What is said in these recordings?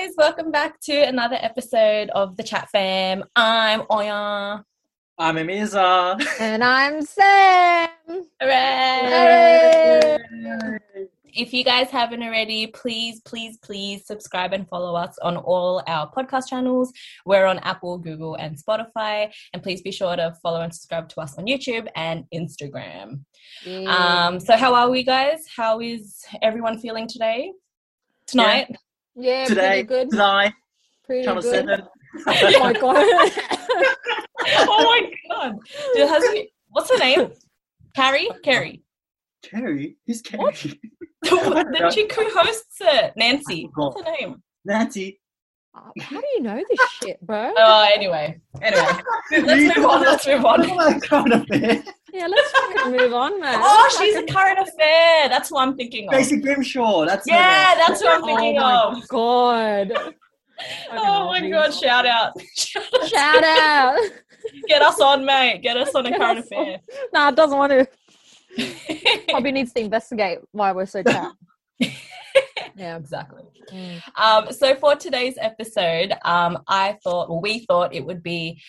guys, welcome back to another episode of the Chat Fam. I'm Oya. I'm Amiza. And I'm Sam. Hooray! If you guys haven't already, please, please, please subscribe and follow us on all our podcast channels. We're on Apple, Google, and Spotify. And please be sure to follow and subscribe to us on YouTube and Instagram. Um, so, how are we, guys? How is everyone feeling today? Tonight? yeah, Today, pretty good. tonight, Pretty channel good. seven. Oh my god. oh my god! Dude, has he, what's her name? Carrie? Carrie. Carrie, who's Carrie? What? the chick who hosts it, Nancy. What's her name? Nancy. Uh, how do you know this shit, bro? Oh, anyway, anyway, let's move on. Let's move on. Like kind of fair. Yeah, let's fucking move on, man. Oh, she's a current affair. That's who I'm thinking of. Basic Grimshaw. That's her Yeah, name. that's who I'm Oh thinking my of. god. Oh my god! Shout out! Shout out. Get us on, mate. Get us on a Get current us affair. nah, it doesn't want to. Probably needs to investigate why we're so chat. Yeah. exactly. Mm. Um, so for today's episode, um, I thought, or we thought, it would be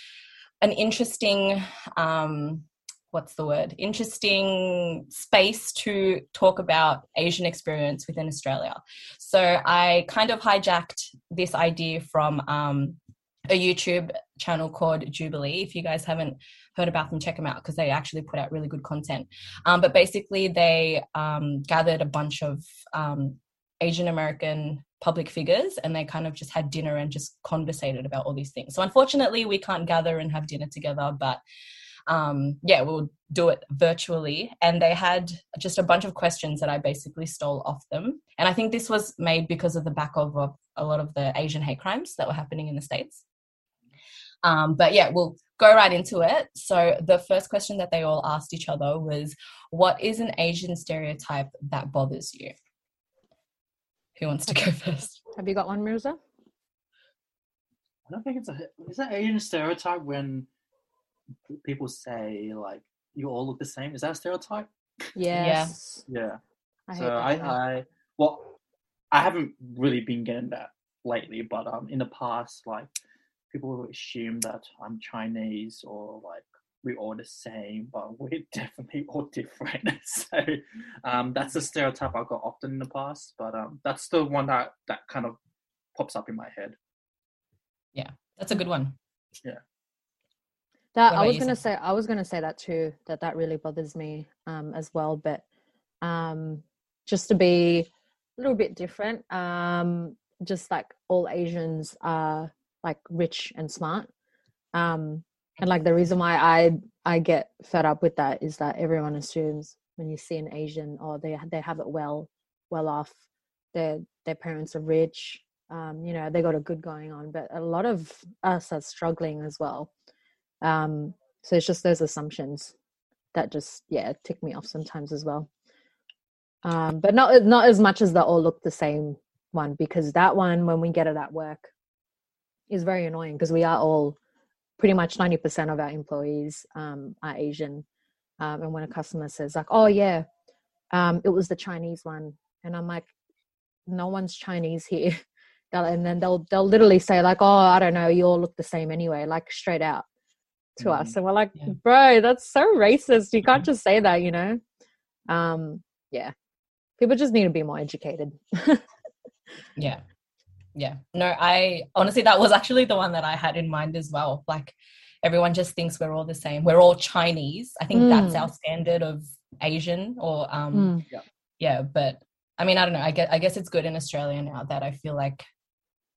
an interesting, um, what's the word? Interesting space to talk about Asian experience within Australia. So I kind of hijacked this idea from um, a YouTube channel called Jubilee. If you guys haven't heard about them, check them out because they actually put out really good content. Um, but basically, they um, gathered a bunch of um, Asian American public figures and they kind of just had dinner and just conversated about all these things. So unfortunately, we can't gather and have dinner together, but um, yeah, we'll do it virtually. And they had just a bunch of questions that I basically stole off them. And I think this was made because of the back of, of a lot of the Asian hate crimes that were happening in the States. Um, but yeah, we'll go right into it. So the first question that they all asked each other was, "What is an Asian stereotype that bothers you?" Who wants to go first? Have you got one, Mirza? I don't think it's a. Is that Asian stereotype when people say like you all look the same? Is that a stereotype? Yes. Yeah. I so I. I, well, I haven't really been getting that lately, but um, in the past, like people will assume that I'm Chinese or like we're all the same, but we're definitely all different. so um, that's a stereotype I got often in the past, but um, that's the one that that kind of pops up in my head. Yeah, that's a good one. That I was gonna say I was gonna say that too. That that really bothers me um, as well. But um, just to be a little bit different, um, just like all Asians are like rich and smart. Um, and like the reason why I I get fed up with that is that everyone assumes when you see an Asian, oh they they have it well well off. Their their parents are rich. Um, you know they got a good going on, but a lot of us are struggling as well. Um, so it's just those assumptions that just yeah tick me off sometimes as well. Um, but not not as much as the all look the same one because that one when we get it at work is very annoying because we are all pretty much ninety percent of our employees um, are Asian, um, and when a customer says like oh yeah, um, it was the Chinese one, and I'm like, no one's Chinese here. And then they'll they'll literally say like, "Oh, I don't know, you all look the same anyway," like straight out to us, and we're like, Yeah. "Bro, that's so racist. You can't just say that, you know." Um, yeah, people just need to be more educated. Yeah. Yeah. No, I honestly, that was actually the one that I had in mind as well. Like, everyone just thinks we're all the same. We're all Chinese. I think that's Mm. our standard of Asian or, um, Mm, yeah. But I mean, I don't know. I guess, I guess it's good in Australia now that I feel like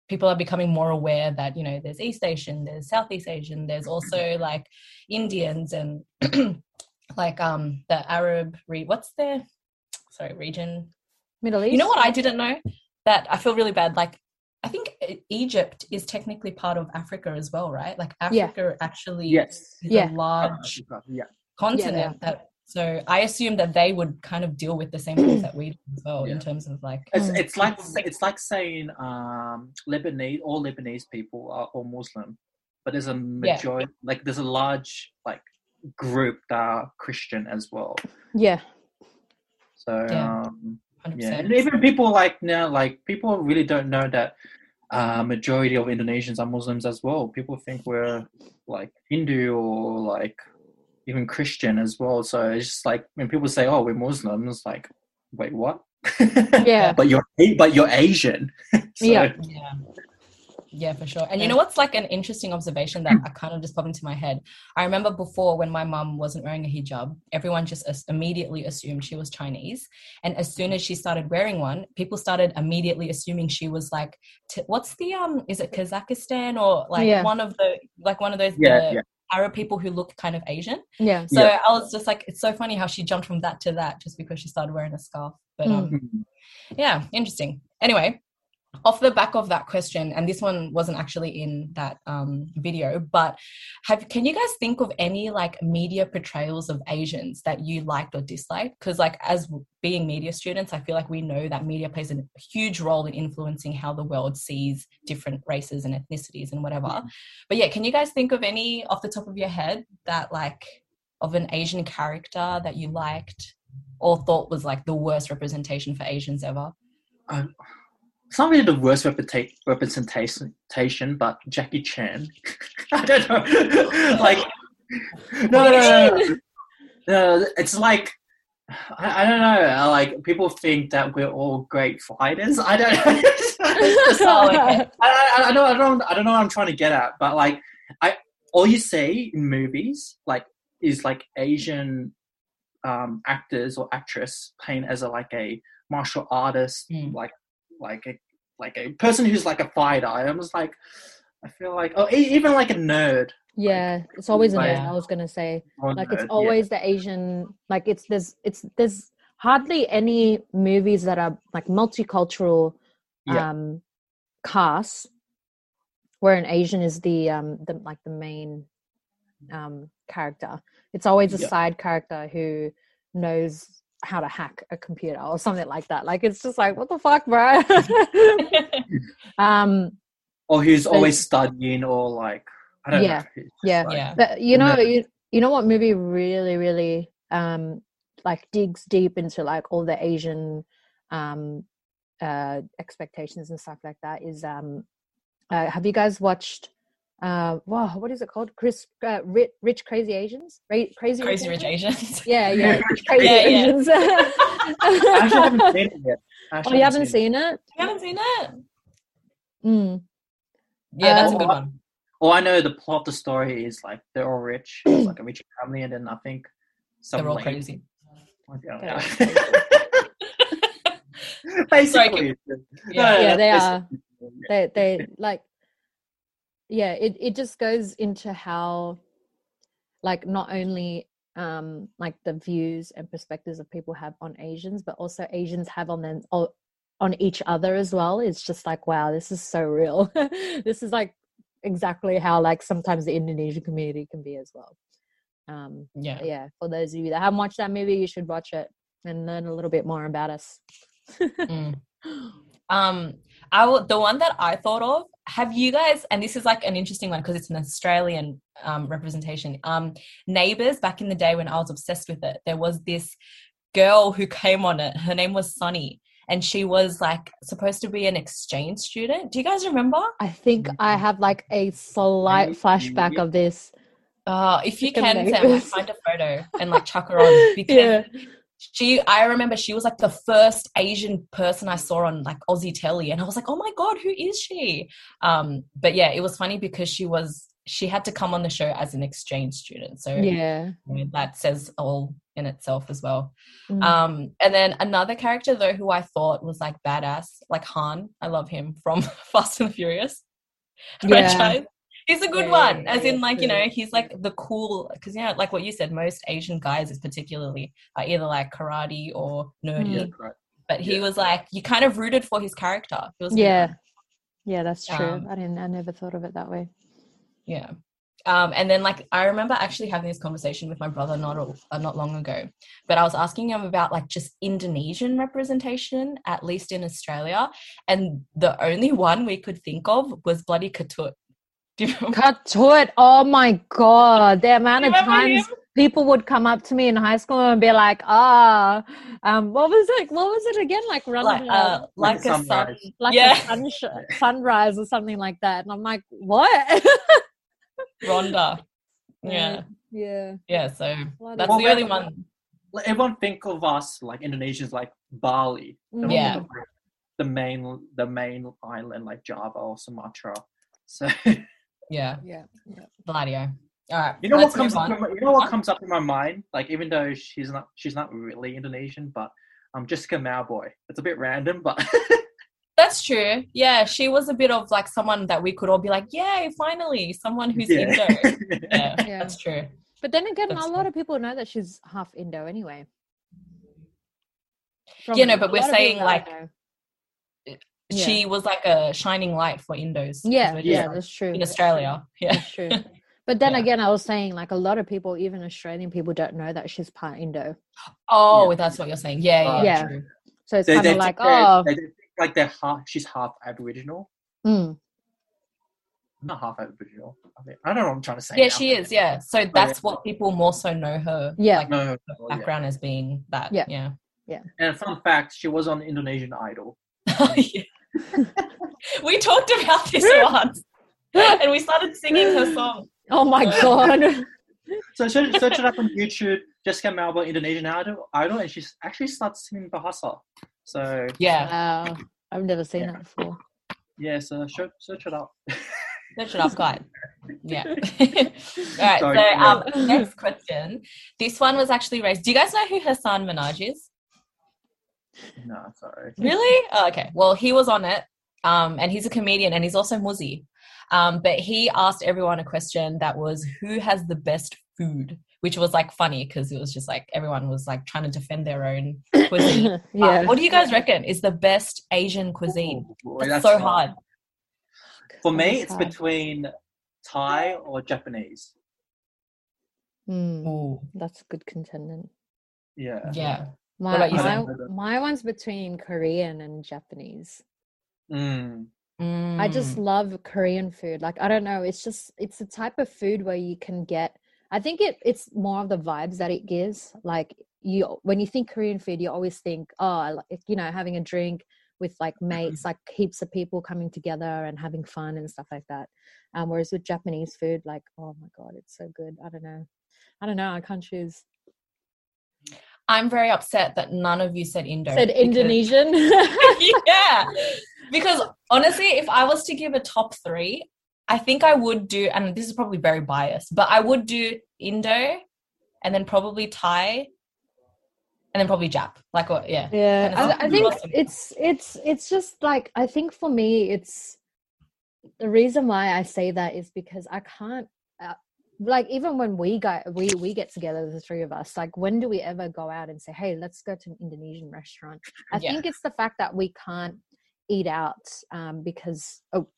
people are becoming more aware that, you know, there's East Asian, there's Southeast Asian, there's also like Indians and like um the Arab, re- what's their, sorry, region? Middle East. You know what I didn't know? That I feel really bad. Like, I think E- Egypt is technically part of Africa as well, right? Like, Yeah. Africa actually Yes. is Yeah. a large Yeah. continent. That so I assume that they would kind of deal with the same things that we do as well Yeah. in terms of like. It's, Mm. it's like it's like saying um, Lebanese all Lebanese people are all Muslim, but there's a majority like there's a large like group that are Christian as well. Yeah. So Yeah. um, yeah, and even people like now like people really don't know that uh, majority of Indonesians are Muslims as well. People think we're like Hindu or like even Christian as well. So it's just like when people say, "Oh, we're Muslims," like, wait, what? Yeah. but you're but you're Asian. So, Yeah. Yeah. Yeah, for sure. And you know what's like an interesting observation that I kind of just popped into my head? I remember before when my mum wasn't wearing a hijab, everyone just as- immediately assumed she was Chinese. And as soon as she started wearing one, people started immediately assuming she was like, t- what's the, um, is it Kazakhstan or like Yeah. one of the, like one of those Yeah, the yeah. Arab people who look kind of Asian. Yeah. So Yeah. I was just like, it's so funny how she jumped from that to that just because she started wearing a scarf. But Mm. um, Mhm. yeah, interesting. Anyway, off the back of that question, and this one wasn't actually in that um, video, but have can you guys think of any like media portrayals of Asians that you liked or disliked? Because like as being media students, I feel like we know that media plays a huge role in influencing how the world sees different races and ethnicities and whatever. But yeah, can you guys think of any off the top of your head that like of an Asian character that you liked or thought was like the worst representation for Asians ever? Um, it's not really the worst reputa- representation, but Jackie Chan. I don't know. like, no, no, no, no, no. It's like, I, I don't know. Like, people think that we're all great fighters. I don't know. It's just. I, I, I don't, I don't, I don't know what I'm trying to get at, but like, I all you see in movies, like, is like Asian um, actors or actress playing as a like a martial artist, Mm. like like a like a person who's like a fighter. I was like, I feel like, oh, even like a nerd. Yeah. It's always like- Asian, I was gonna say. like nerd, it's yeah. always the asian like it's there's it's there's hardly any movies that are like multicultural Yeah. um casts where an asian is the um the like the main um character it's always a Yeah. side character who knows how to hack a computer or something like that like it's just like what the fuck bro um or who's always studying, or like I don't Yeah. know. Yeah. like- yeah. But you know, you, you know what movie really, really um like digs deep into like all the Asian um uh expectations and stuff like that is um uh, have you guys watched uh wow what is it called Chris uh, rich, rich crazy Asians Ra- crazy Crazy Rich Asians? Asians. yeah yeah Rich crazy Yeah, yeah. Asians I actually haven't seen it yet. I oh actually you haven't seen it You haven't seen it? mm. Yeah, that's a Uh, good one. All I know the plot of the story is like they're all rich, it's like a rich family, and then I think some They're all lady- crazy. Yeah. Basically, Yeah. Yeah, they are. they they like yeah it, it just goes into how like not only um like the views and perspectives of people have on asians but also asians have on them on each other as well it's just like wow this is so real this is like exactly how like sometimes the indonesian community can be as well um Yeah. yeah for those of you that haven't watched that movie you should watch it and learn a little bit more about us Mm. Um, I will, the one that I thought of. Have you guys? And this is like an interesting one because it's an Australian um, representation. Um, Neighbours back in the day when I was obsessed with it, there was this girl who came on it. Her name was Sunny, and she was like supposed to be an exchange student. Do you guys remember? I think I have like a slight flashback of this. Uh, if you can, Sam, like, find a photo and like chuck her on because Yeah. She i remember she was like the first asian person i saw on like aussie telly and i was like oh my god who is she um but yeah it was funny because she was she had to come on the show as an exchange student so Yeah. you know, that says all in itself as well Mm. um and then another character though who i thought was like badass like han i love him from fast and the furious Yeah. franchise he's a good Yeah, one as in like you know he's like the cool because yeah like what you said most asian guys is particularly are either like karate or nerdy Yeah, but he Yeah. was like you kind of rooted for his character It was Yeah. one. Yeah, that's true. Um, I didn't I never thought of it that way. yeah um, and then like I remember actually having this conversation with my brother not a, uh, not long ago, but I was asking him about like just Indonesian representation, at least in Australia, and the only one we could think of was bloody Ketut. Do you remember? Cut to it. Oh my god. The amount of times him? people would come up to me in high school and be like, "Ah, um, what was it? What was it again? Like run like, uh, like, Like a sun. sunrise. like yeah. a sunsh- sunrise or something like that." And I'm like, "What?" Rhonda. Yeah, yeah. yeah. So Bloody that's Well, the only one. Like, everyone think of us like Indonesians like Bali. They Yeah. think The main the main island like Java or Sumatra. So Yeah, yeah, yeah. Gladio. All right. you know what comes up in my, you know what comes up in my mind? Like even though she's not she's not really Indonesian, but um Jessica Mauboy. It's a bit random, but That's true. Yeah, she was a bit of like someone that we could all be like, yay, finally, someone who's yeah. Indo. Yeah, Yeah. that's true. But then again, That's a lot of people know that she's half Indo anyway. Yeah, no, From- but we're lot of people saying, that like, know. Yeah. She was like a shining light for Indos. yeah, yeah, just that's true. In that's Australia. Yeah. That's true. But then Yeah. again, I was saying like a lot of people, even Australian people, don't know that she's part Indo. Oh, Yeah. that's what you're saying. Yeah, yeah, Yeah. True. So it's they, kind they of like, think they're- oh, they think like they're half she's half Aboriginal. mm, Not half Aboriginal. I, mean, I don't know what I'm trying to say. Yeah, now. she is. Yeah. So that's what people more so know her. Yeah. Like, No, no, her no, yeah. background as being that. Yeah. Yeah. And fun fact, she was on Indonesian Idol. Yeah. we talked about this once, and we started singing her song. oh my god, So search, search it up on YouTube, Jessica Mauboy Indonesian Idol, Idol, and she actually starts singing Bahasa. So Yeah. wow, I've never seen Yeah. that before. yeah, so search, search it up. Search it up, guide. Yeah. All right. Sorry, so, yeah. um, next question. This one was actually raised. Do you guys know who Hasan Minhaj is? No, sorry. Really? Oh, okay. Well, he was on it, um, and he's a comedian, and he's also Muzzy. Um, but he asked everyone a question that was, "Who has the best food?" Which was like funny because it was just like everyone was like trying to defend their own cuisine. Uh, yeah, what do you guys reckon is the best Asian cuisine? Ooh, It's that's so hard. hard. For me, it's hard. between Thai or Japanese. Mm, Ooh, that's a good contender. Yeah. yeah. My about you, my, my one's between Korean and Japanese. Mm. I just Mm. love Korean food. Like I don't know, it's just it's a type of food where you can get. I think it it's more of the vibes that it gives. Like you when you think Korean food, you always think oh, like you know having a drink with like mates, like heaps of people coming together and having fun and stuff like that. Um, whereas with Japanese food, like oh my god, it's so good. I don't know, I don't know. I can't choose. I'm very upset that none of you said Indo. Said because- Indonesian. yeah. Because honestly, if I was to give a top three, I think I would do, and this is probably very biased, but I would do Indo and then probably Thai and then probably Jap. Like, what? Yeah. yeah Kind of I, I think awesome. it's it's it's just like i think for me it's the reason why i say that is because i can't uh, like even when we go we we get together the three of us like when do we ever go out and say hey let's go to an indonesian restaurant i Yeah. think it's the fact that we can't eat out um because oh,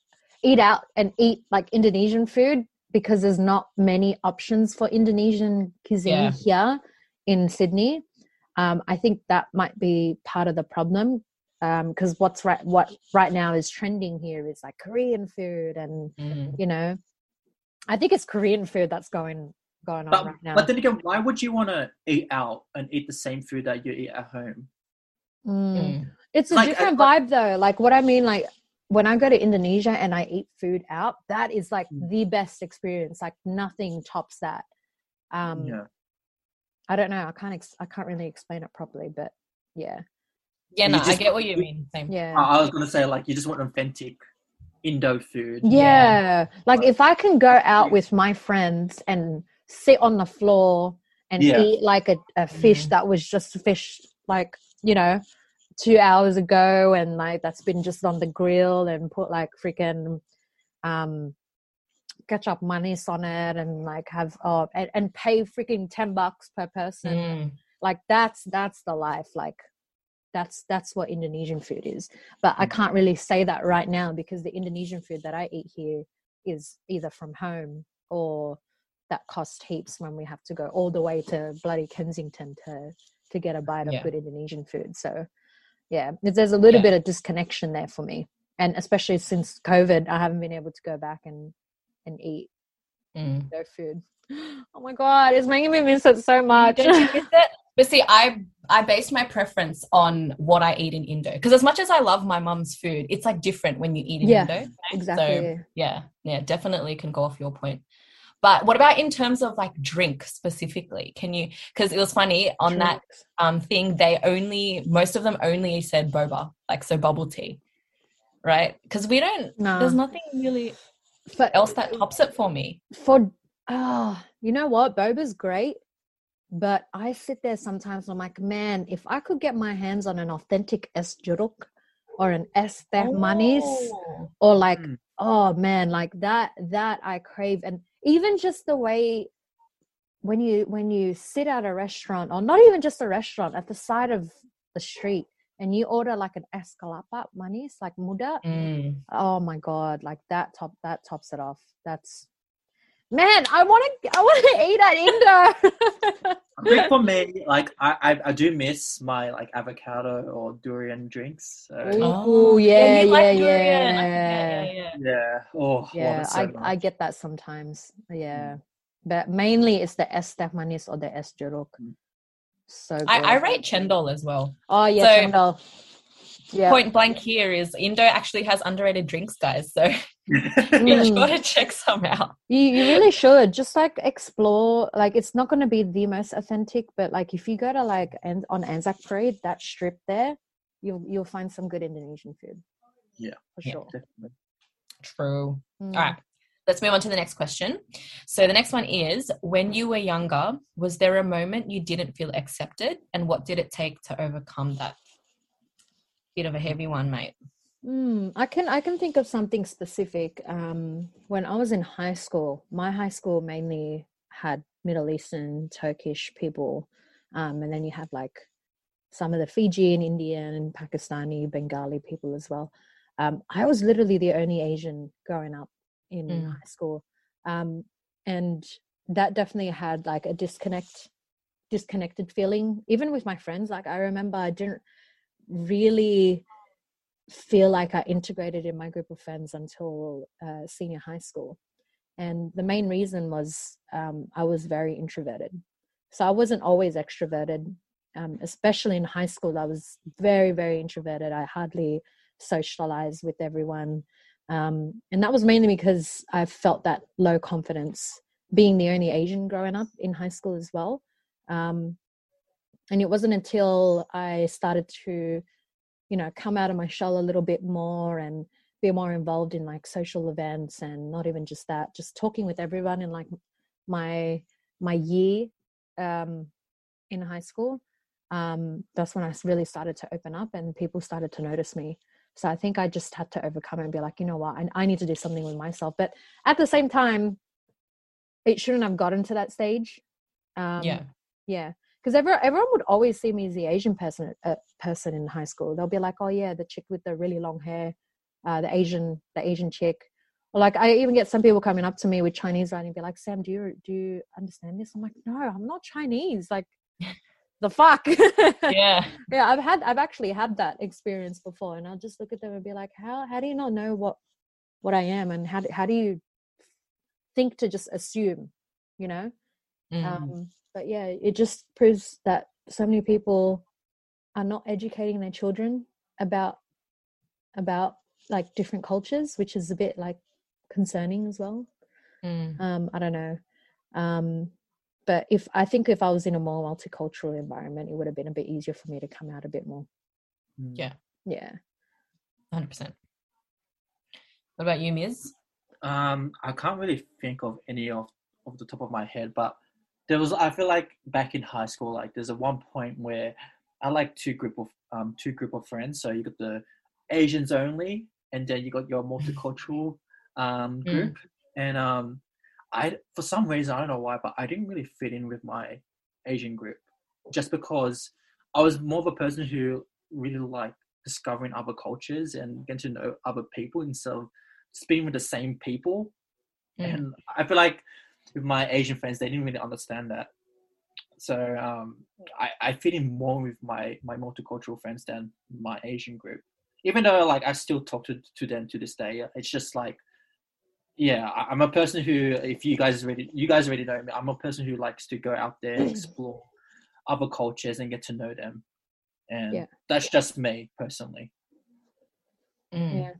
eat out and eat like indonesian food because there's not many options for indonesian cuisine here in sydney um, I think that might be part of the problem because what's right what right now is trending here is like Korean food and Mm. you know I think it's Korean food that's going going on But, right now. but then again, why would you want to eat out and eat the same food that you eat at home? Mm. Mm. It's a Like, I- different vibe though. Like what I mean, like when I go to Indonesia and I eat food out, that is like Mm. the best experience. Like nothing tops that. Um, yeah. I don't know. I can't. Ex- I can't really explain it properly, but yeah, Yeah, You no, I get what you mean. Same. yeah. I I was gonna say like you just want authentic Indo food. Yeah. Like Like- if I can go out with my friends and sit on the floor and Yeah. eat like a, a fish Mhm. that was just fished like, you know, two hours ago and like that's been just on the grill and put like freaking um kecap manis on it and like have oh and, and pay freaking 10 bucks per person Mm. like that's that's the life like that's that's what indonesian food is but i Mm. can't really say that right now because the indonesian food that i eat here is either from home or that cost heaps when we have to go all the way to bloody kensington to to get a bite of Yeah. good indonesian food so yeah there's a little Yeah. bit of disconnection there for me and especially since covid i haven't been able to go back and and eat Mm. no food Oh my god, it's making me miss it so much. Don't you miss it? But see, I I base my preference on what I eat in Indo because as much as I love my mum's food, it's like different when you eat in Yeah, Indo. exactly. Yeah, yeah, definitely can go off your point. But what about in terms of like drink specifically? Can you? Because it was funny on that um thing. They only most of them only said boba, like so bubble tea, right? Because we don't. No. There's nothing really But else that tops it for me. for ah, you know what? Boba's great, but I sit there sometimes and I'm like, man, if I could get my hands on an authentic es jeruk or an es teh manis Oh. or like Mm. oh man like that that i crave and even just the way when you when you sit at a restaurant or not even just a restaurant at the side of the street and you order like an es kelapa manis like muda Mm. oh my god like that top that tops it off that's man i want to i want to eat at indo I think for me, like I, I, I do miss my like avocado or durian drinks. So, Ooh, yeah, you like yeah, durian. yeah. yeah, yeah, yeah. yeah. Oh, yeah so I, much. I get that sometimes yeah but mainly it's the es teh manis or the es jeruk Mm. so I, I rate chendol as well. oh yeah so- chendol. yeah Point blank here is Indo actually has underrated drinks, guys. So be Mm. sure to check some out. you, you really should just like explore like it's not going to be the most authentic but like if you go to like An- on anzac parade that strip there you'll you'll find some good indonesian food Yeah. for Yeah. sure Definitely. True. Mm. All right. Let's move on to the next question. So the next one is when you were younger, was there a moment you didn't feel accepted and what did it take to overcome that? Bit of a heavy one, mate. Mm, I can I can think of something specific. Um, when I was in high school, my high school mainly had Middle Eastern, Turkish people, um, and then you have like some of the Fijian, Indian, and Pakistani, Bengali people as well. Um, I was literally the only Asian growing up in Mm. high school, um, and that definitely had like a disconnect, disconnected feeling. Even with my friends, like I remember I didn't really feel like I integrated in my group of friends until uh, senior high school. And the main reason was um, I was very introverted. So I wasn't always extroverted, um, especially in high school. I was very, very introverted. I hardly socialized with everyone. Um, and that was mainly because I felt that low confidence being the only Asian growing up in high school as well. Um, and it wasn't until I started to you know come out of my shell a little bit more and be more involved in like social events and not even just that just talking with everyone in like my my year um in high school um that's when i really started to open up and people started to notice me. So i think i just had to overcome and be like you know what? I, I need to do something with myself. But at the same time it shouldn't have gotten to that stage um yeah. yeah, because everyone everyone would always see me as the Asian person uh, person in high school. They'll be like, "Oh yeah, the chick with the really long hair, uh, the Asian the Asian chick." Or like I even get some people coming up to me with Chinese writing, and be like, "Sam, do you do you understand this?" I'm like, "No, I'm not Chinese." Like, the fuck. Yeah. yeah, I've had I've actually had that experience before, and I'll just look at them and be like, "How how do you not know what what I am, and how do, how do you think to just assume?" You know. Mm. um, but yeah it just proves that so many people are not educating their children about about like different cultures which is a bit like concerning as well Mm. um i don't know um but if i think if i was in a more multicultural environment it would have been a bit easier for me to come out a bit more Mm. Yeah. yeah 100%. What about you, Miz? Um, I can't really think of any off off the top of my head, but there was. I feel like back in high school, like there's a one point where I like two group of um two group of friends. So you got the Asians only, and then you got your multicultural um Mm. group. And um, I for some reason I don't know why, but I didn't really fit in with my Asian group, just because I was more of a person who really like discovering other cultures and getting to know other people instead of speaking with the same people. Mm. And I feel like with my Asian friends, they didn't really understand that. So um, I, I fit in more with my, my multicultural friends than my Asian group. Even though like I still talk to, to them to this day, it's just like yeah, I- I'm a person who, if you guys already, you guys already know me. I'm a person who likes to go out there, and explore other cultures, and get to know them. And Yeah. that's just me personally. Mm. Yeah.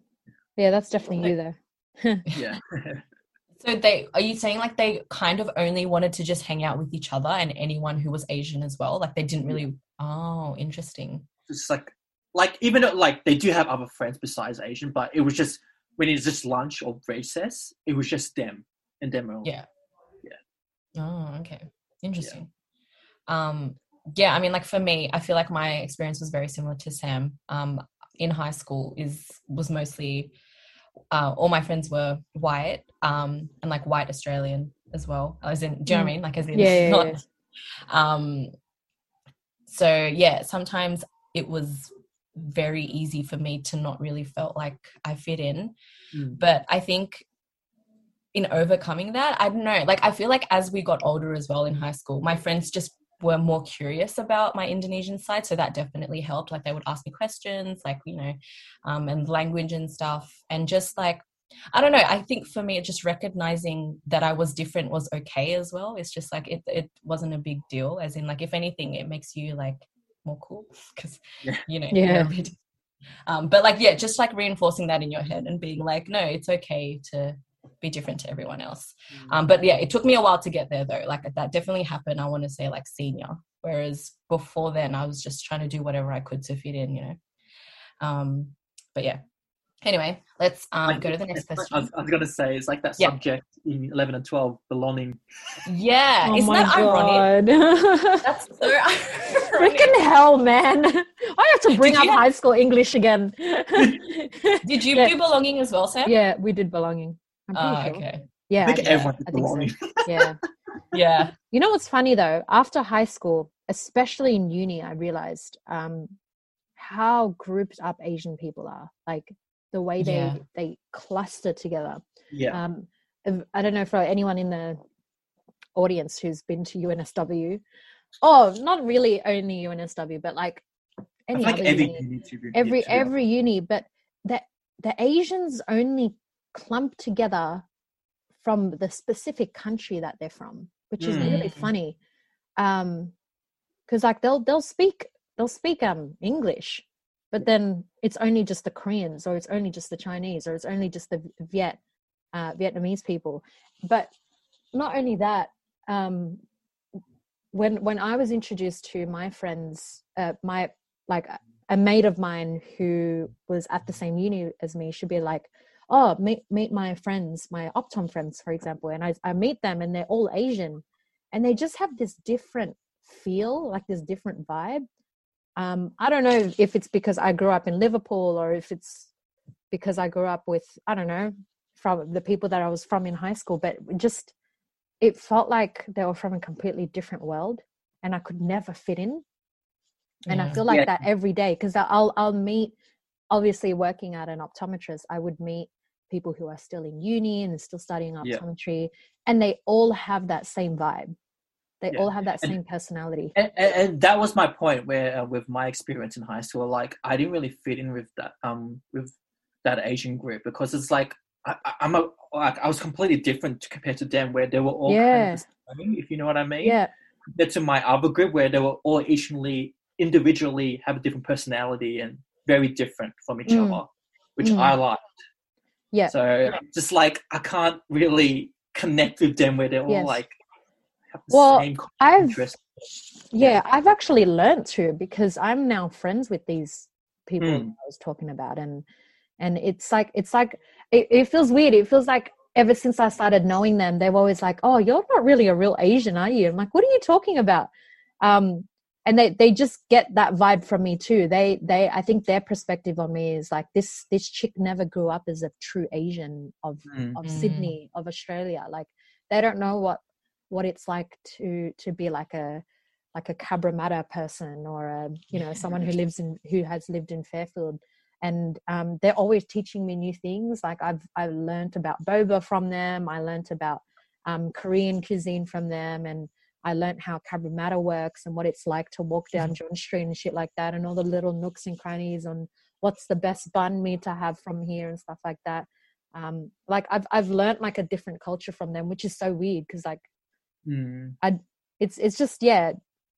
Yeah, that's definitely you though. Yeah. So they are you saying like they kind of only wanted to just hang out with each other and anyone who was Asian as well? Like they didn't really oh, interesting. it's like, like even though, like they do have other friends besides Asian, but it was just when it's just lunch or recess, it was just them and them only. Yeah. Yeah. Oh, okay. Interesting. Um yeah, I mean like for me, I feel like my experience was very similar to Sam. Um in high school is was mostly uh all my friends were white, um and like white Australian as well. I was in do you know what I mean? Like as in Yeah, yeah, not yeah. um so yeah, sometimes it was very easy for me to not really felt like I fit in Mm. but i think in overcoming that i don't know like i feel like as we got older as well in high school my friends just were more curious about my indonesian side so that definitely helped like they would ask me questions like you know um, and language and stuff and just like i don't know i think for me just recognizing that i was different was okay as well it's just like it, it wasn't a big deal as in like if anything it makes you like more cool because Yeah. you know Yeah. you're a bit um, but like yeah just like reinforcing that in your head and being like no it's okay to be different to everyone else um, but yeah it took me a while to get there though like that definitely happened i want to say like senior whereas before then i was just trying to do whatever i could to fit in you know um, but yeah anyway let's um, go to the next I was, question I was gonna say it's like that Yeah. subject in eleven and twelve, belonging. yeah oh isn't my that ironic that's so ironic. Freaking hell, man. I have to bring Did up you- high school English again. did you Yeah. do belonging as well sam yeah, we did belonging. I'm pretty Ah, sure. okay Yeah, I think did. everyone I think so. yeah. yeah You know what's funny though? After high school, especially in uni, I realized um, how grouped up Asian people are. Like the way they Yeah. they cluster together. Yeah. Um, if- I don't know for anyone in the audience who's been to UNSW. Oh, not really only UNSW, but like any like other every uni uni every to be honest. every uni but the the asians only clump together from the specific country that they're from which is really Mm. funny um because like they'll they'll speak they'll speak um english but then it's only just the koreans or it's only just the chinese or it's only just the viet uh, vietnamese people but not only that um when when i was introduced to my friends uh, my like a mate of mine who was at the same uni as me should be like oh meet meet my friends my optom friends for example and I, I meet them and they're all asian and they just have this different feel like this different vibe. Um i don't know if it's because i grew up in liverpool or if it's because i grew up with i don't know from the people that i was from in high school but just it felt like they were from a completely different world and i could never fit in. And i feel like Yeah. that every day because i'll i'll meet obviously working at an optometrist i would meet people who are still in uni and still studying Yeah. optometry and they all have that same vibe they Yeah. all have that And- same personality and, and, and that was my point where uh, with my experience in high school like i didn't really fit in with that um with that asian group because it's like I, i'm a like i was completely different compared to them where they were all Yeah. kind of if you know what i mean yeah compared to my other group where they were all eachly individually have a different personality and very different from each Mm. other which Mm. i liked. Yeah. So just like i can't really connect with them where they're all like have the Well, same I've- yeah. I've actually learned to because i'm now friends with these people Mm. i was talking about and and it's like it's like it, it feels weird. It feels like ever since i started knowing them they're always like oh you're not really a real asian are you? I'm like what are you talking about? Um and they they just get that vibe from me too they they i think their perspective on me is like this this chick never grew up as a true asian of Mm. of Mm. Sydney, of Australia. Like they don't know what what it's like to to be like a like a Cabramatta person or a you know someone who lives in who has lived in Fairfield. And um, they're always teaching me new things. Like I've I've learned about boba from them. I learned about um, Korean cuisine from them, and I learned how Cabramatta works and what it's like to walk down John Street and shit like that, and all the little nooks and crannies on what's the best banh mi to have from here and stuff like that um like i've i've learned like a different culture from them which is so weird because like Mm. it's it's just yeah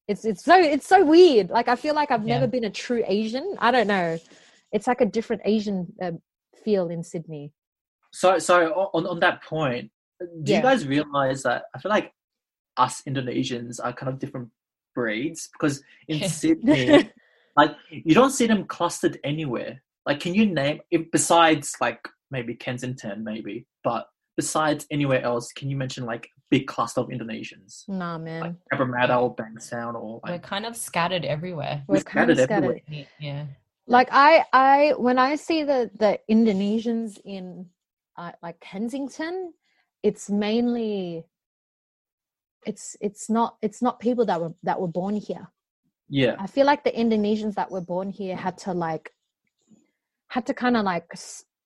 it's it's so it's so weird like i feel like i've Yeah. never been a true asian i don't know it's like a different asian uh, feel in sydney So, so on on that point, do Yeah. you guys realize that I feel like us Indonesians are kind of different breeds because in Sydney, like you don't see them clustered anywhere. Like, can you name if besides like maybe Kensington, maybe, but besides anywhere else, can you mention like a big cluster of Indonesians, nah like man Cabramatta or Bankstown or We're kind of scattered everywhere. we're we're kind of scattered scattered Yeah. like i i when i see the the indonesians in uh, like kensington it's mainly it's it's not it's not people that were that were born here. Yeah, I feel like the Indonesians that were born here had to like had to kind of like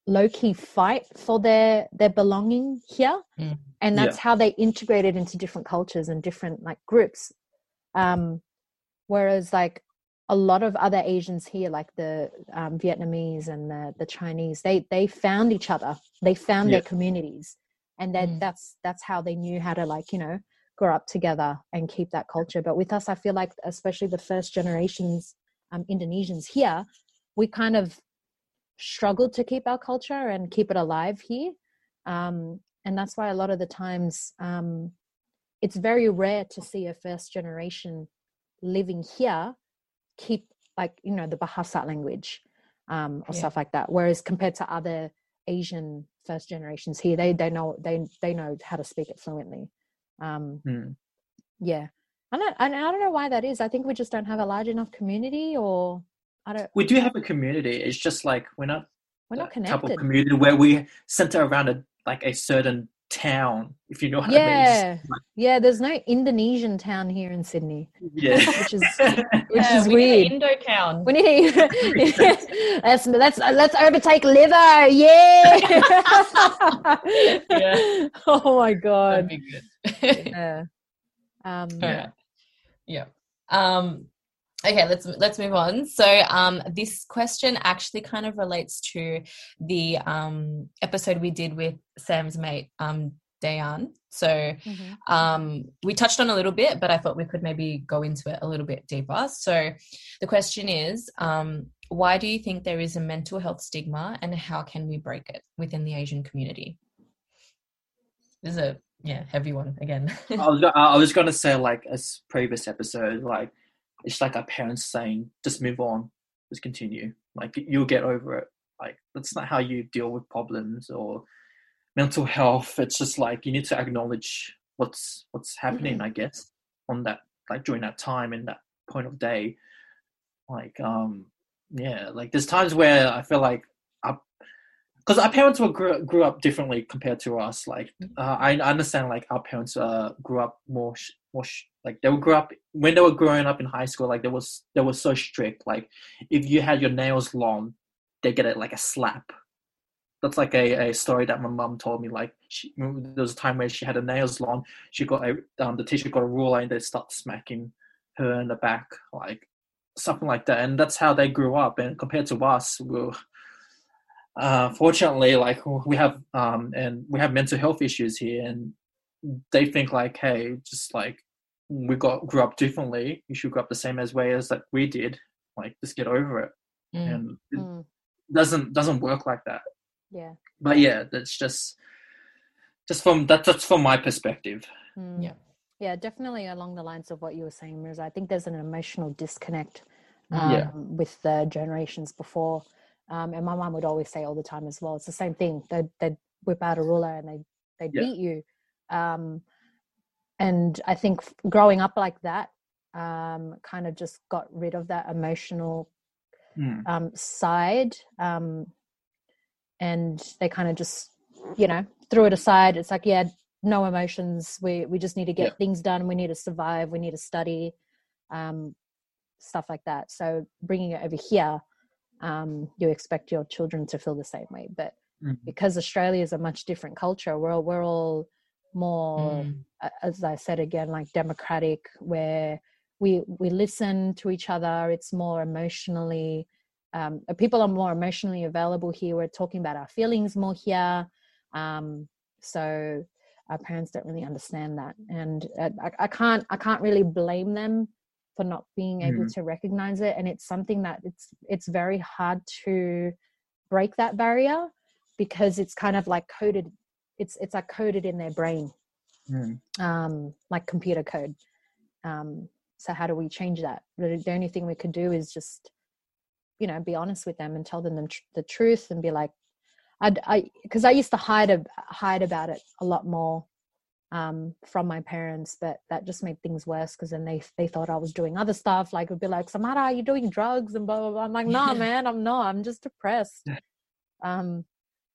low key fight for their their belonging here, Mm. and that's how they integrated into different cultures and different like groups. Um, whereas like a lot of other Asians here, like the um, Vietnamese and the the Chinese, they they found each other, they found their communities, and that Mm. that's that's how they knew how to like you know grow up together and keep that culture. But with us, I feel like, especially the first generations um, Indonesians here, we kind of struggled to keep our culture and keep it alive here. Um, and that's why a lot of the times um, it's very rare to see a first generation living here keep like you know the Bahasa language um, or Yeah. stuff like that. Whereas compared to other Asian first generations here, they they know they they know how to speak it fluently. Um, Hmm. yeah, I don't I, I don't know why that is. I think we just don't have a large enough community, or I don't. we do have a community. It's just like we're not We're not that type of connected. community where we center around a like a certain town, if you know what I mean. Yeah, yeah. There's no Indonesian town here in Sydney, like- yeah. which is which Yeah, is we weird. Need Indo Town. We need let's let's let's overtake liver, yeah. Yeah. Oh my That'd god. Yeah. Um, yeah. yeah. Um, okay, let's let's move on. So, um, this question actually kind of relates to the um episode we did with Sam's mate, um, Dayan. So, mhm. um, we touched on a little bit, but I thought we could maybe go into it a little bit deeper. So, the question is, um, why do you think there is a mental health stigma, and how can we break it within the Asian community? This is a yeah heavy one again. I was, I was gonna say like as previous episode, like it's like our parents saying, just move on, just continue. Like you'll get over it. Like that's not how you deal with problems or mental health. It's just like you need to acknowledge what's what's happening. I guess on that like during that time in that point of day. Like um yeah, like there's times where I feel like because our parents were grew, grew up differently compared to us. Like uh, I understand like our parents uh grew up more sh- more sh- like they would grow up when they were growing up in high school. Like they was they were so strict. Like if you had your nails long, they get it like a slap. That's like a, a story that my mom told me. Like she, there was a time where she had her nails long. She got a um, the teacher got a ruler and they start smacking her in the back, like something like that. And that's how they grew up. And compared to us, we were uh, fortunately, like we have um, and we have mental health issues here, and they think like, hey, just like we got grew up differently, you should grow up the same as way as like we did. Like, just get over it, Mm. and it Mm, doesn't doesn't work like that. yeah. But yeah, that's just just from that, that's from my perspective. Mm. Yeah. Yeah, definitely along the lines of what you were saying, Mirza. I think there's an emotional disconnect um, Yeah. with the generations before. Um, and my mom would always say all the time as well, it's the same thing. They'd, they'd whip out a ruler and they'd, they'd Yeah. beat you. Um, and I think growing up like that um, kind of just got rid of that emotional Mm. um, side um, and they kind of just you know threw it aside it's like yeah no emotions we we just need to get Yeah. things done we need to survive we need to study um, stuff like that so bringing it over here um, you expect your children to feel the same way but Mhm. because australia is a much different culture we're all, we're all more Mm. as I said again, like democratic, where we we listen to each other. It's more emotionally. Um, uh, people are more emotionally available here. We're talking about our feelings more here. Um, so our parents don't really understand that, and uh, I, I can't I can't really blame them for not being able Mhm. to recognize it, and it's something that it's it's very hard to break that barrier because it's kind of like coded it's it's like coded in their brain Mm. um, like computer code. Um, so how do we change that? The, the only thing we could do is just, you know, be honest with them and tell them the, tr- the truth and be like, I'd, I, because I used to hide a, hide about it a lot more um, from my parents, but that just made things worse because then they they thought I was doing other stuff. Like, would be like, Samara, are you doing drugs and blah blah blah. I'm like, nah, man, I'm not. I'm just depressed. Um,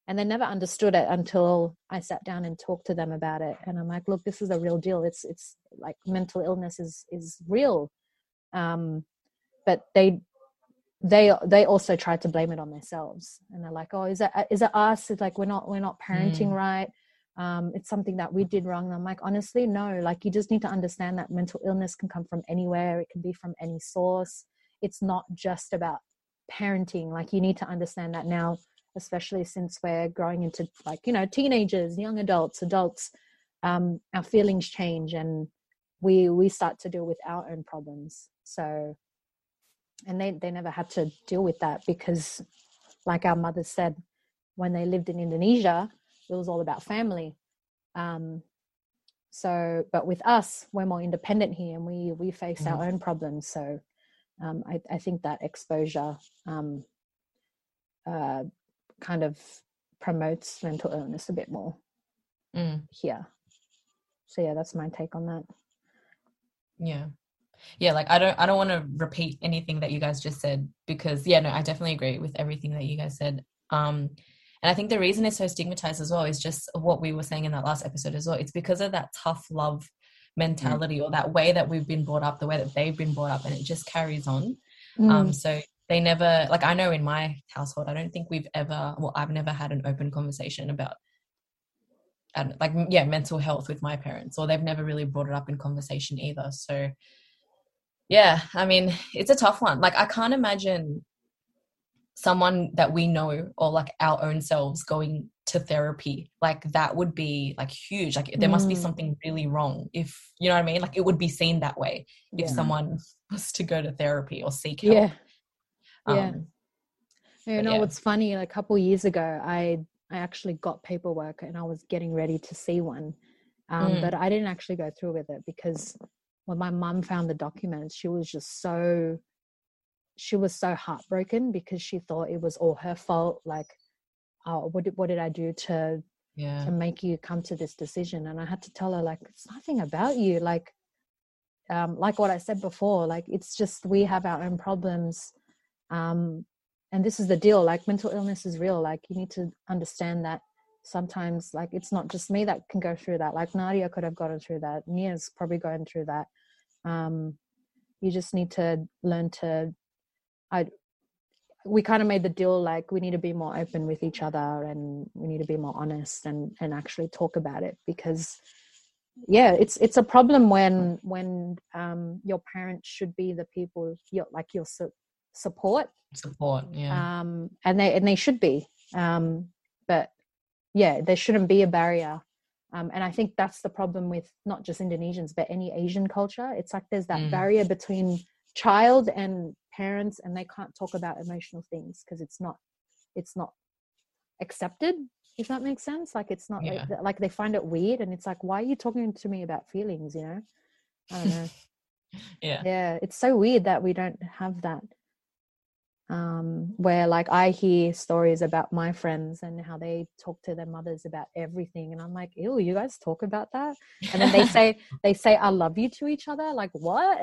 and they never understood it until I sat down and talked to them about it. And I'm like, look, this is a real deal. It's it's like mental illness is is real. Um, but they they they also tried to blame it on themselves, and they're like, oh, is it is it us? It's like we're not we're not parenting Mm. right. Um, it's something that we did wrong. And I'm like, honestly, no. Like, you just need to understand that mental illness can come from anywhere. It can be from any source. It's not just about parenting. Like, you need to understand that now especially since we're growing into like you know teenagers young adults adults um our feelings change and we we start to deal with our own problems so and they they never had to deal with that because like our mothers said when they lived in indonesia it was all about family um so but with us we're more independent here and we we face our own problems so um i i think that exposure um uh kind of promotes mental illness a bit more Mm, here. So yeah, that's my take on that. yeah. Yeah, like I don't I don't want to repeat anything that you guys just said because yeah, no, I definitely agree with everything that you guys said. Um and I think the reason it's so stigmatized as well is just what we were saying in that last episode as well. It's because of that tough love mentality or that way that we've been brought up, the way that they've been brought up, and it just carries on. Um, Mm, so they never, like, I know in my household, I don't think we've ever, well, I've never had an open conversation about, and like, yeah, mental health with my parents, or they've never really brought it up in conversation either. So, yeah, I mean, it's a tough one. Like, I can't imagine someone that we know or like our own selves going to therapy like that would be like huge like there must be Mm. something really wrong if you know what i mean like it would be seen that way if someone was to go to therapy or seek help. yeah. yeah. Um, You know yeah. what's funny? A couple years ago, I I actually got paperwork and I was getting ready to see one, um, Mm. but I didn't actually go through with it because when my mum found the documents, she was just so she was so heartbroken because she thought it was all her fault. Like, oh, what did what did I do to yeah. to make you come to this decision and i had to tell her like it's nothing about you like um like what i said before like it's just we have our own problems um and this is the deal like mental illness is real like you need to understand that sometimes like it's not just me that can go through that like nadia could have gotten through that nia's probably going through that um you just need to learn to i we kind of made the deal like we need to be more open with each other and we need to be more honest and and actually talk about it because yeah it's it's a problem when when um your parents should be the people your like your su- support Support. Yeah. um and they and they should be um but yeah there shouldn't be a barrier um and i think that's the problem with not just indonesians but any asian culture it's like there's that Mm. barrier between child and parents and they can't talk about emotional things because it's not it's not accepted if that makes sense like it's not Yeah. like, like they find it weird and it's like why are you talking to me about feelings you know i don't know yeah. yeah it's so weird that we don't have that um where like i hear stories about my friends and how they talk to their mothers about everything and i'm like ew you guys talk about that and then they say they say i love you to each other like what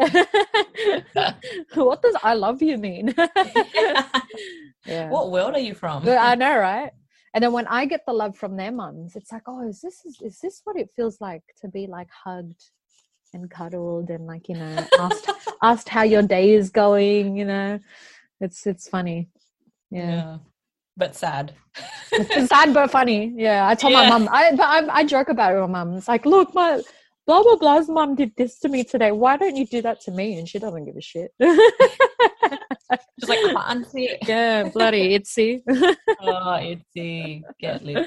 what does i love you mean yeah What world are you from? I know, right? And then when I get the love from their mums, it's like, oh, is this is, is this what it feels like to be like hugged and cuddled and like you know asked asked how your day is going? You know, it's it's funny. yeah. Yeah, But sad. sad but funny. Yeah, I told Yeah. my mum. I but I, I joke about it with my mum. It's like, look, my blah blah blah's mum did this to me today. Why don't you do that to me? And she doesn't give a shit. Just like fancy. yeah, bloody itsy. Oh, it's get lit.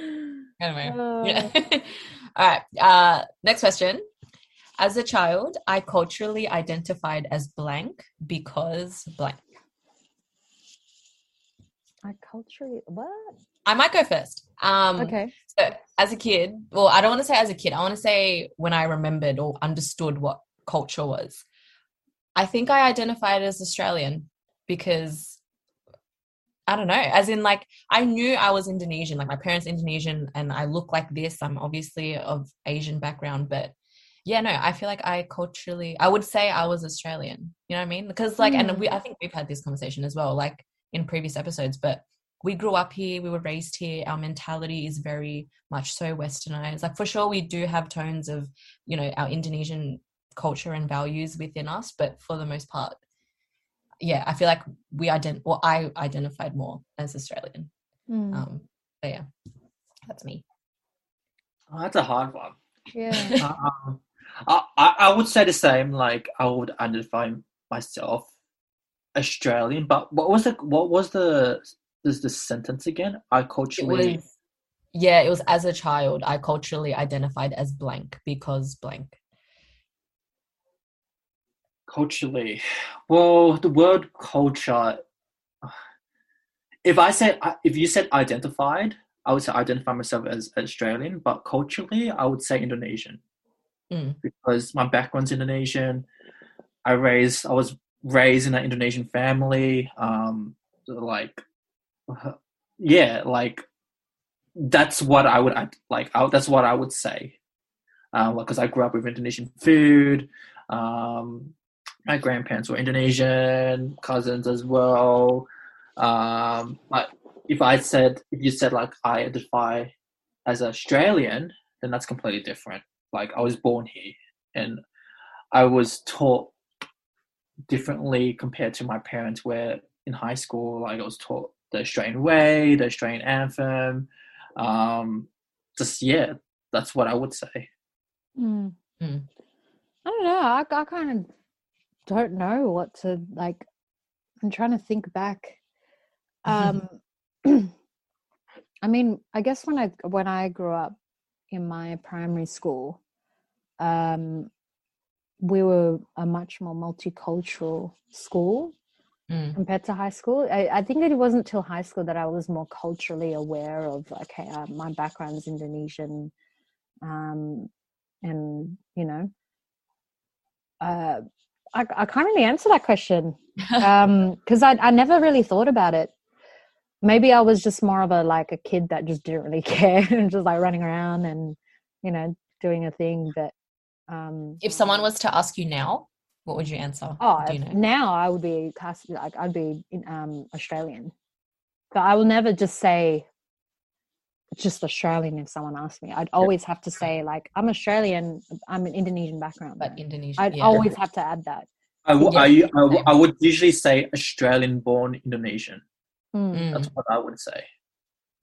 Anyway. Uh, Yeah. All right. Uh, next question. As a child, I culturally identified as blank because blank. I culturally what? I might go first. Um, Okay. So, as a kid, well, I don't want to say as a kid. I want to say when I remembered or understood what culture was. I think I identified as Australian because I don't know, as in like I knew I was Indonesian, like my parents Indonesian and I look like this. I'm obviously of Asian background, but yeah, no, I feel like I culturally I would say I was Australian. You know what I mean? Because like and Mm. we I think we've had this conversation as well, like in previous episodes, but we grew up here, we were raised here, our mentality is very much so westernized. Like for sure we do have tones of, you know, our Indonesian culture and values within us, but for the most part, yeah, I feel like we ident or I identified more as Australian. Mm, Um but yeah, that's me. Oh, that's a hard one. yeah. um, I, I I would say the same. Like I would identify myself Australian, but what was the what was the this the sentence again? I It culturally was yeah, it was as a child I culturally identified as blank because blank. culturally. Well, the word culture. If I said if you said identified, I would say identify myself as Australian, but culturally, I would say Indonesian Mm. because my background's Indonesian. I raised I was raised in an Indonesian family. Um, like, yeah, like that's what I would like. I, that's what I would say. Um, because I grew up with Indonesian food. Um, my grandparents were Indonesian, cousins as well. Um, but if I said, if you said like I identify as Australian, then that's completely different. Like I was born here, and I was taught differently compared to my parents. Where in high school, like I was taught the Australian way, the Australian anthem. Um, just yeah, that's what I would say. Mm. Mm. I don't know. I, I kind of don't know what to like. I'm trying to think back. Um, I mean, I guess when I when I grew up in my primary school, um, we were a much more multicultural school Mm. compared to high school. I, I think it wasn't till high school that I was more culturally aware of okay, uh, my background is Indonesian, um, and you know, uh, I, I can't really answer that question because I I never really thought about it. Maybe I was just more of a like a kid that just didn't really care and just like running around and you know doing a thing. But um, if someone was to ask you now, what would you answer? Oh, Do you know? now I would be cast like I'd be in, um Australian, but I will never just say just Australian if someone asks me. I'd always have to say like I'm Australian. I'm an Indonesian background. But though. Indonesia. I'd yeah. always have to add that. I, w- Yeah, I, I, w- same. I would usually say Australian born Indonesian. Mm. That's what I would say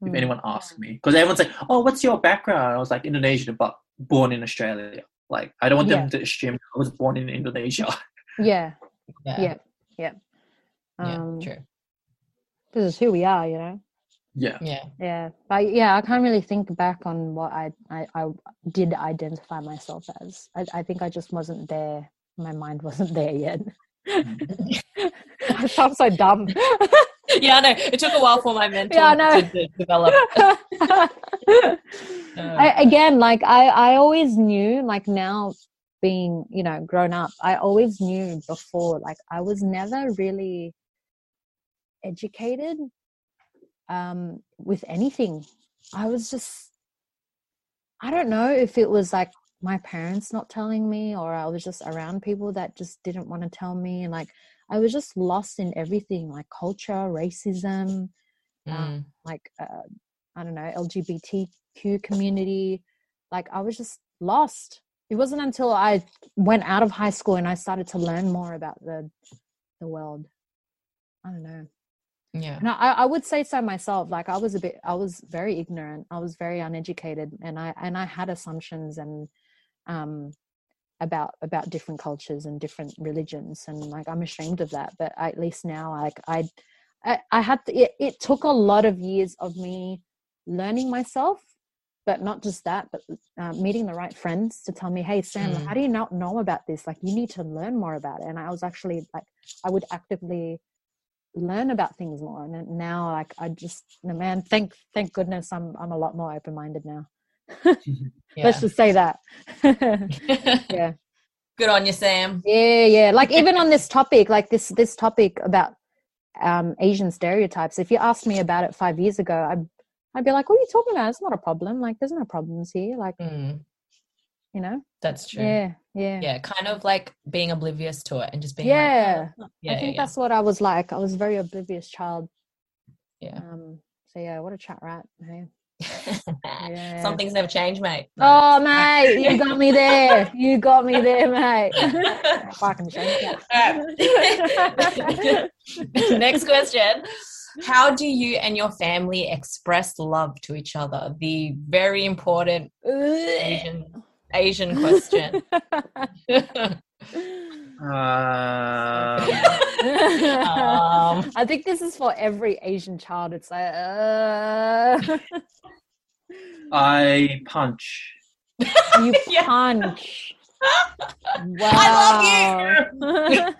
if mm. anyone asked me. Because everyone's like, oh, what's your background? I was like, Indonesian, but born in Australia. Like, I don't want Yeah. them to assume I was born in Indonesia. Yeah, yeah. yeah, yeah. Yeah, Um, true. This is who we are, you know. yeah. Yeah. Yeah, but yeah, I can't really think back on what I I, I did identify myself as. I, I think I just wasn't there. My mind wasn't there yet. I sound so dumb. yeah, I know. It took a while for my mental Yeah, to, to develop. Uh, I, again, like I, I always knew, like now being, you know, grown up, I always knew before, like I was never really educated um, with anything. I was just, I don't know if it was like my parents not telling me or I was just around people that just didn't want to tell me. And like, I was just lost in everything like culture, racism, mm, like uh, I don't know LGBTQ community. Like I was just lost. It wasn't until I went out of high school and I started to learn more about the the world. I don't know. yeah. And I, I would say so myself. Like I was a bit, I was very ignorant. I was very uneducated, and I and I had assumptions and um about about different cultures and different religions, and like I'm ashamed of that. But at least now, like I, I, I had to, it. It took a lot of years of me learning myself but not just that, but uh, meeting the right friends to tell me, "Hey, Sam, Mm. how do you not know about this? Like, you need to learn more about it." And I was actually like, I would actively learn about things more, and now, like, I just, man, thank thank goodness, I'm I'm a lot more open minded now. Yeah. Let's just say that. yeah. Good on you, Sam. Yeah, yeah. Like even on this topic, like this this topic about um Asian stereotypes. If you asked me about it five years ago, I'd I'd be like, "What are you talking about? It's not a problem. Like, there's no problems here. Like, Mm, you know, that's true. yeah, yeah, Yeah, kind of like being oblivious to it and just being like, yeah." "Oh, yeah, I think yeah, that's what I was like. I was a very oblivious child. Yeah. Um. So yeah, what a chat rat. Hey. Yeah. Some things never change, mate. Oh mate, you got me there. You got me there, mate. Fucking shame. Alright. Next question. How do you and your family express love to each other? The very important Asian Asian question. Um, um, I think this is for every Asian child. It's like, uh, I punch. you punch. Wow. I love you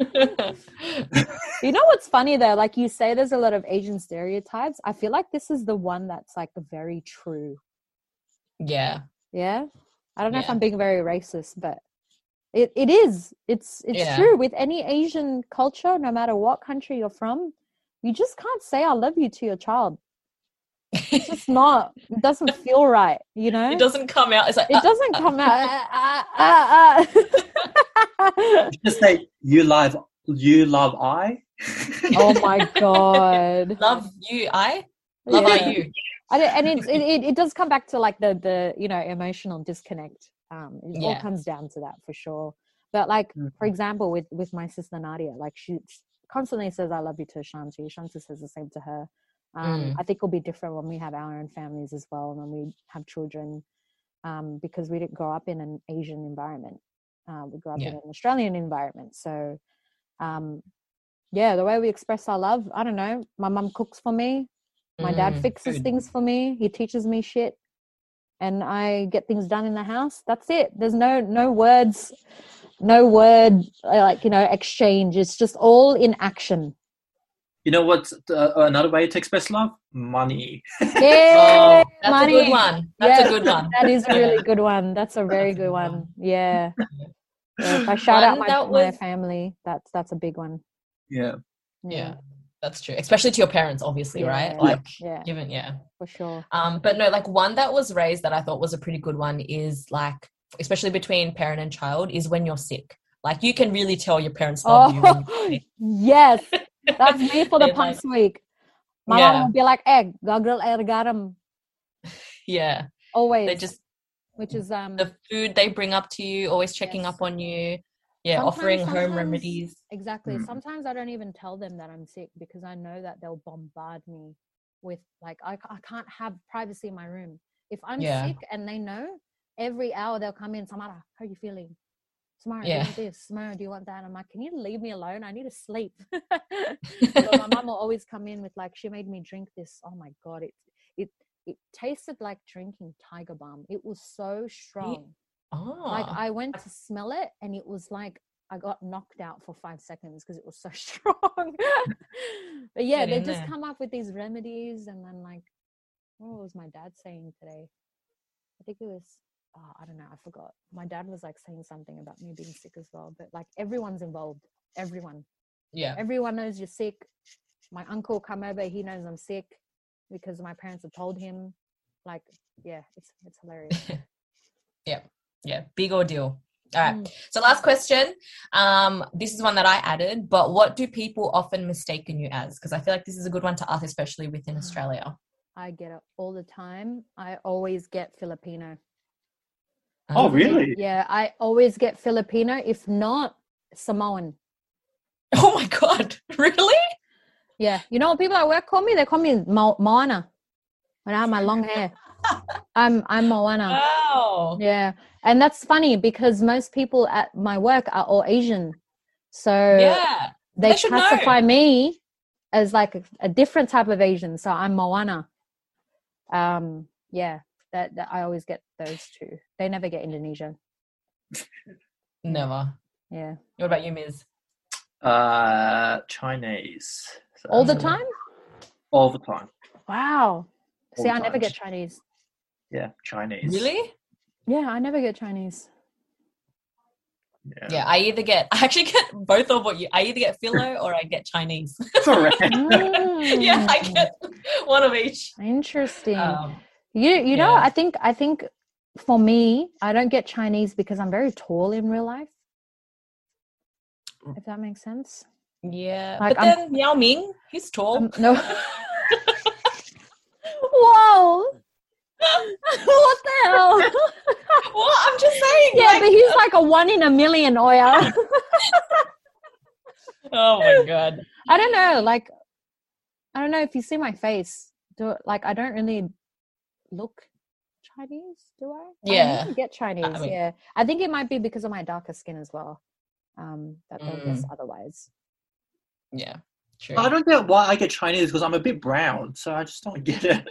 you know what's funny though? Like you say, there's a lot of Asian stereotypes. I feel like this is the one that's like very true. yeah. Yeah. I don't know if I'm being very racist, but it, it is. It's it's Yeah. true with any Asian culture, no matter what country you're from. You just can't say I love you to your child. It's just not. It doesn't feel right. You know. It doesn't come out. It's like It uh, doesn't come out. ah, ah, ah, ah. Just say you love you love I. oh my god. love you. I love Yeah. I you. I and it, it it it does come back to like the the you know emotional disconnect. Um, it all comes down to that for sure. But like for Mhm. example, with with my sister Nadia, like she constantly says "I love you" to Shanti. Shanti says the same to her. Um, Mm. I think it'll be different when we have our own families as well, and when we have children, um, because we didn't grow up in an Asian environment. Uh, we grew up Yeah. in an Australian environment, so um, yeah, the way we express our love, I don't know. My mum cooks for me. My dad Mm, fixes things for me. He teaches me shit, and I get things done in the house. That's it. There's no no words, no word uh, like you know exchange. It's just all in action. You know what? uh, another way to express love? Money. Yeah, Oh, that's money. a good one. That's Yeah, a good one. That is a really good one. That's a very good good one. one. Yeah. Yeah, If I shout out my, that my was- family, that's that's a big one. Yeah. Yeah, that's true. Especially to your parents, obviously, right? Yeah. Like, yeah, given, yeah. for sure. Um, but no, like one that was raised that I thought was a pretty good one is like, especially between parent and child, is when you're sick. Like you can really tell your parents love you. Oh, you're yes, that's me for the like- past week. My Yeah. mom will be like, "Egg, gagal air garam." Yeah, Always, they just which is um the food they bring up to you, always checking Yes. up on you. Yeah, Sometimes- offering home remedies. exactly. Mm. Sometimes I don't even tell them that I'm sick because I know that they'll bombard me with like I, I can't have privacy in my room. If I'm Yeah. sick and they know, every hour they'll come in. Samara, how are you feeling? Samara, do you want this? Samara, do you want that? I'm like, can you leave me alone? I need to sleep. my mom will always come in with like, she made me drink this. Oh my god, it it it tasted like drinking Tiger Balm. It was so strong. Oh, Like ah. I went to smell it and it was like I got knocked out for five seconds because it was so strong. but yeah, they just there. come up with these remedies and then like what was my dad saying today? I think it was oh, I don't know, I forgot. My dad was like saying something about me being sick as well. But like everyone's involved. Everyone. yeah, Everyone knows you're sick. My uncle come over, he knows I'm sick because my parents have told him. Like, yeah, it's it's hilarious. yeah, big ordeal. All right. Mm. So last question. Um, this is one that I added, but what do people often mistaken you as? Because I feel like this is a good one to ask, especially within Australia. I get it all the time. I always get Filipino. Oh, Um, really? Yeah, I always get Filipino. If not, Samoan. Oh my god! Really? Yeah, you know what people at work call me? They call me Mo- Moana when I have my long hair. I'm I'm Moana. Wow. Yeah, and that's funny because most people at my work are all Asian, so Yeah. they, They should know. classify me as like a, a different type of Asian. So I'm Moana. Um, yeah, that, that I always get those two. They never get Indonesia. Never. Yeah, What about you, Ms? Uh, Chinese. So all the time. All the time. Wow. All See, the I never get Chinese. Yeah, Chinese. Really? Yeah, I never get Chinese. Yeah. Yeah, I either get I actually get both of what you I either get philo or I get Chinese. Correct. yeah, I Mm, get one of each. Interesting. Um, you you know. I think I think for me, I don't get Chinese because I'm very tall in real life. If that makes sense. yeah. Like, but I'm- then Yao Ming, he's tall. Um, no. Whoa. what the hell? well, I'm just saying. yeah, like- but he's like a one in a million oil. oh my god. I don't know. Like, I don't know if you see my face. Do like I don't really look Chinese, do I? I Yeah. never get Chinese. mean- yeah, I think it might be because of my darker skin as well. Um, that they'll Mm. guess otherwise. Yeah. True. I don't get why I get Chinese because I'm a bit brown, so I just don't get it.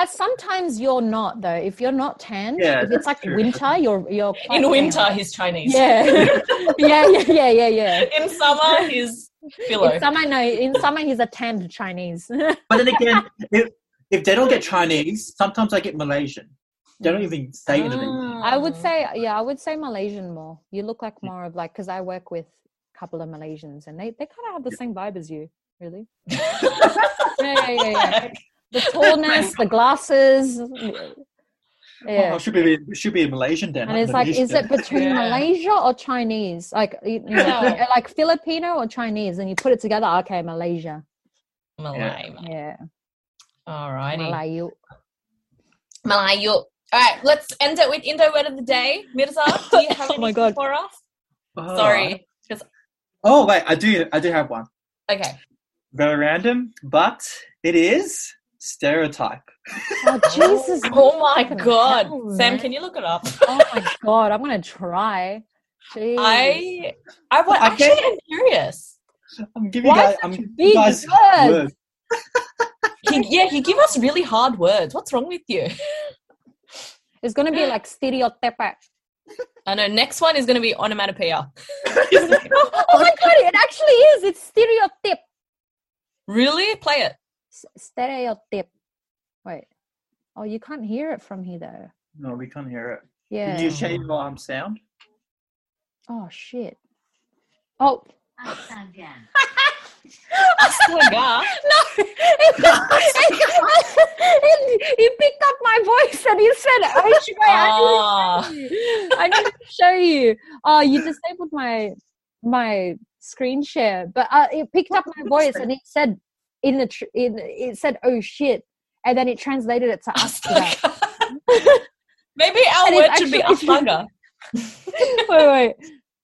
As sometimes you're not though. If you're not tan, Yeah, if it's like true. winter, you're you're In winter, tan. he's Chinese. Yeah. yeah, yeah, yeah, yeah, yeah. In summer, he's philo. In summer, no. In summer, he's a tanned Chinese. But then again, if if they don't get Chinese, sometimes I get Malaysian. They don't even say anything. I would Ah. say, yeah, I would say Malaysian more. You look like more of like, because I work with a couple of Malaysians and they, they kind of have the same vibe as you, really. yeah, yeah, yeah, yeah. The tallness, the glasses. Oh, Yeah. it should be it should be a Malaysian then. And it's like, is it between Yeah. Malaysia or Chinese? Like, you you know, Yeah. like Filipino or Chinese? And you put it together, okay, Malaysia. Malay. mate. Yeah. Alrighty. Malayu. Malayu. All right, let's end it with Indo word of the day. Mirza, do you have Oh my anything God. for us? Oh. Sorry. Oh wait, I do I do have one. Okay. Very random, but it is stereotype. Oh, Jesus. Oh my god. hell, Sam, can you look it up? Oh my God. I'm going to try. Jeez. I I wa- I actually can't- am curious. I'm giving Why you guys, such I'm big guys words? words. He, yeah, you give us really hard words. What's wrong with you? It's going to be like stereotype. I know. Next one is going to be onomatopoeia. oh my god, it actually is. It's stereotype. really? Play it. S- Stereotype. Wait. Oh, you can't hear it from here though. No, we can't hear it. Yeah. Did you share your um, sound? Oh shit. Oh Astaga. Astaga. no! It, it, he picked up my voice and he said, "Oh, shit, Ah. I need to show you. I need to show you." Oh, you disabled my my screen share, but uh, it picked up my voice and it said in the tr- in it said, "Oh shit," and then it translated it to Astaga. Astaga. Maybe our And word should be actually- Astaga. wait, wait.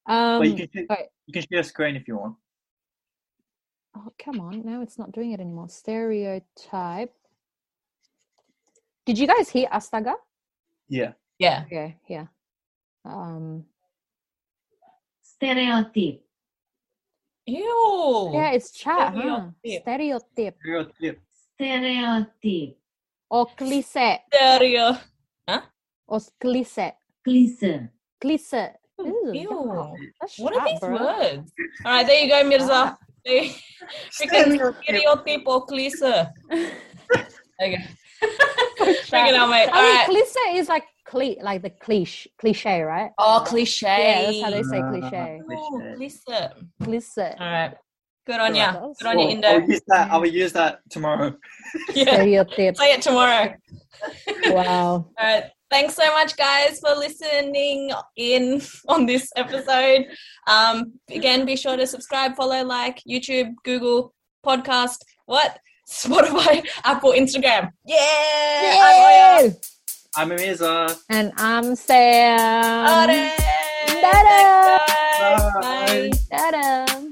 Um, but you can sh- wait. you can share screen if you want. Oh, come on. Now it's not doing it anymore. Stereotype. Did you guys hear Astaga? Yeah. Yeah. Okay, yeah. Um, Stereotype. Ew. yeah, it's chat, huh? Stereotype. Stereotype. Stereotype. Stereotype. Or cliché. Stereo. Huh? Or cliché. Glisse. Cliché. Ew, Ew. What are these bro. words? All right, there you go, Mirza. Freaking Stereotype. stereotype or cliché. Okay. Chat. Freaking out, mate. All I right. mean, cliché is like cli- like the cliche, cliche, right? Oh, cliche. Yeah, that's how they say Uh, cliche. Oh, Cliche. cliché. Cliché. All right. Good on Yeah, ya. Good on you, Indo. I'll use that. I will use that tomorrow. Yeah. Stereotype. Say it tomorrow. wow. All right. Thanks so much, guys, for listening in on this episode. Um, again, be sure to subscribe, follow, like YouTube, Google, podcast, what? Spotify, Apple, Instagram. Yeah! I'm Oya. Yay! I'm Amiza. And I'm Sam. Ore. Ta-da! Bye. Bye. Ta-da!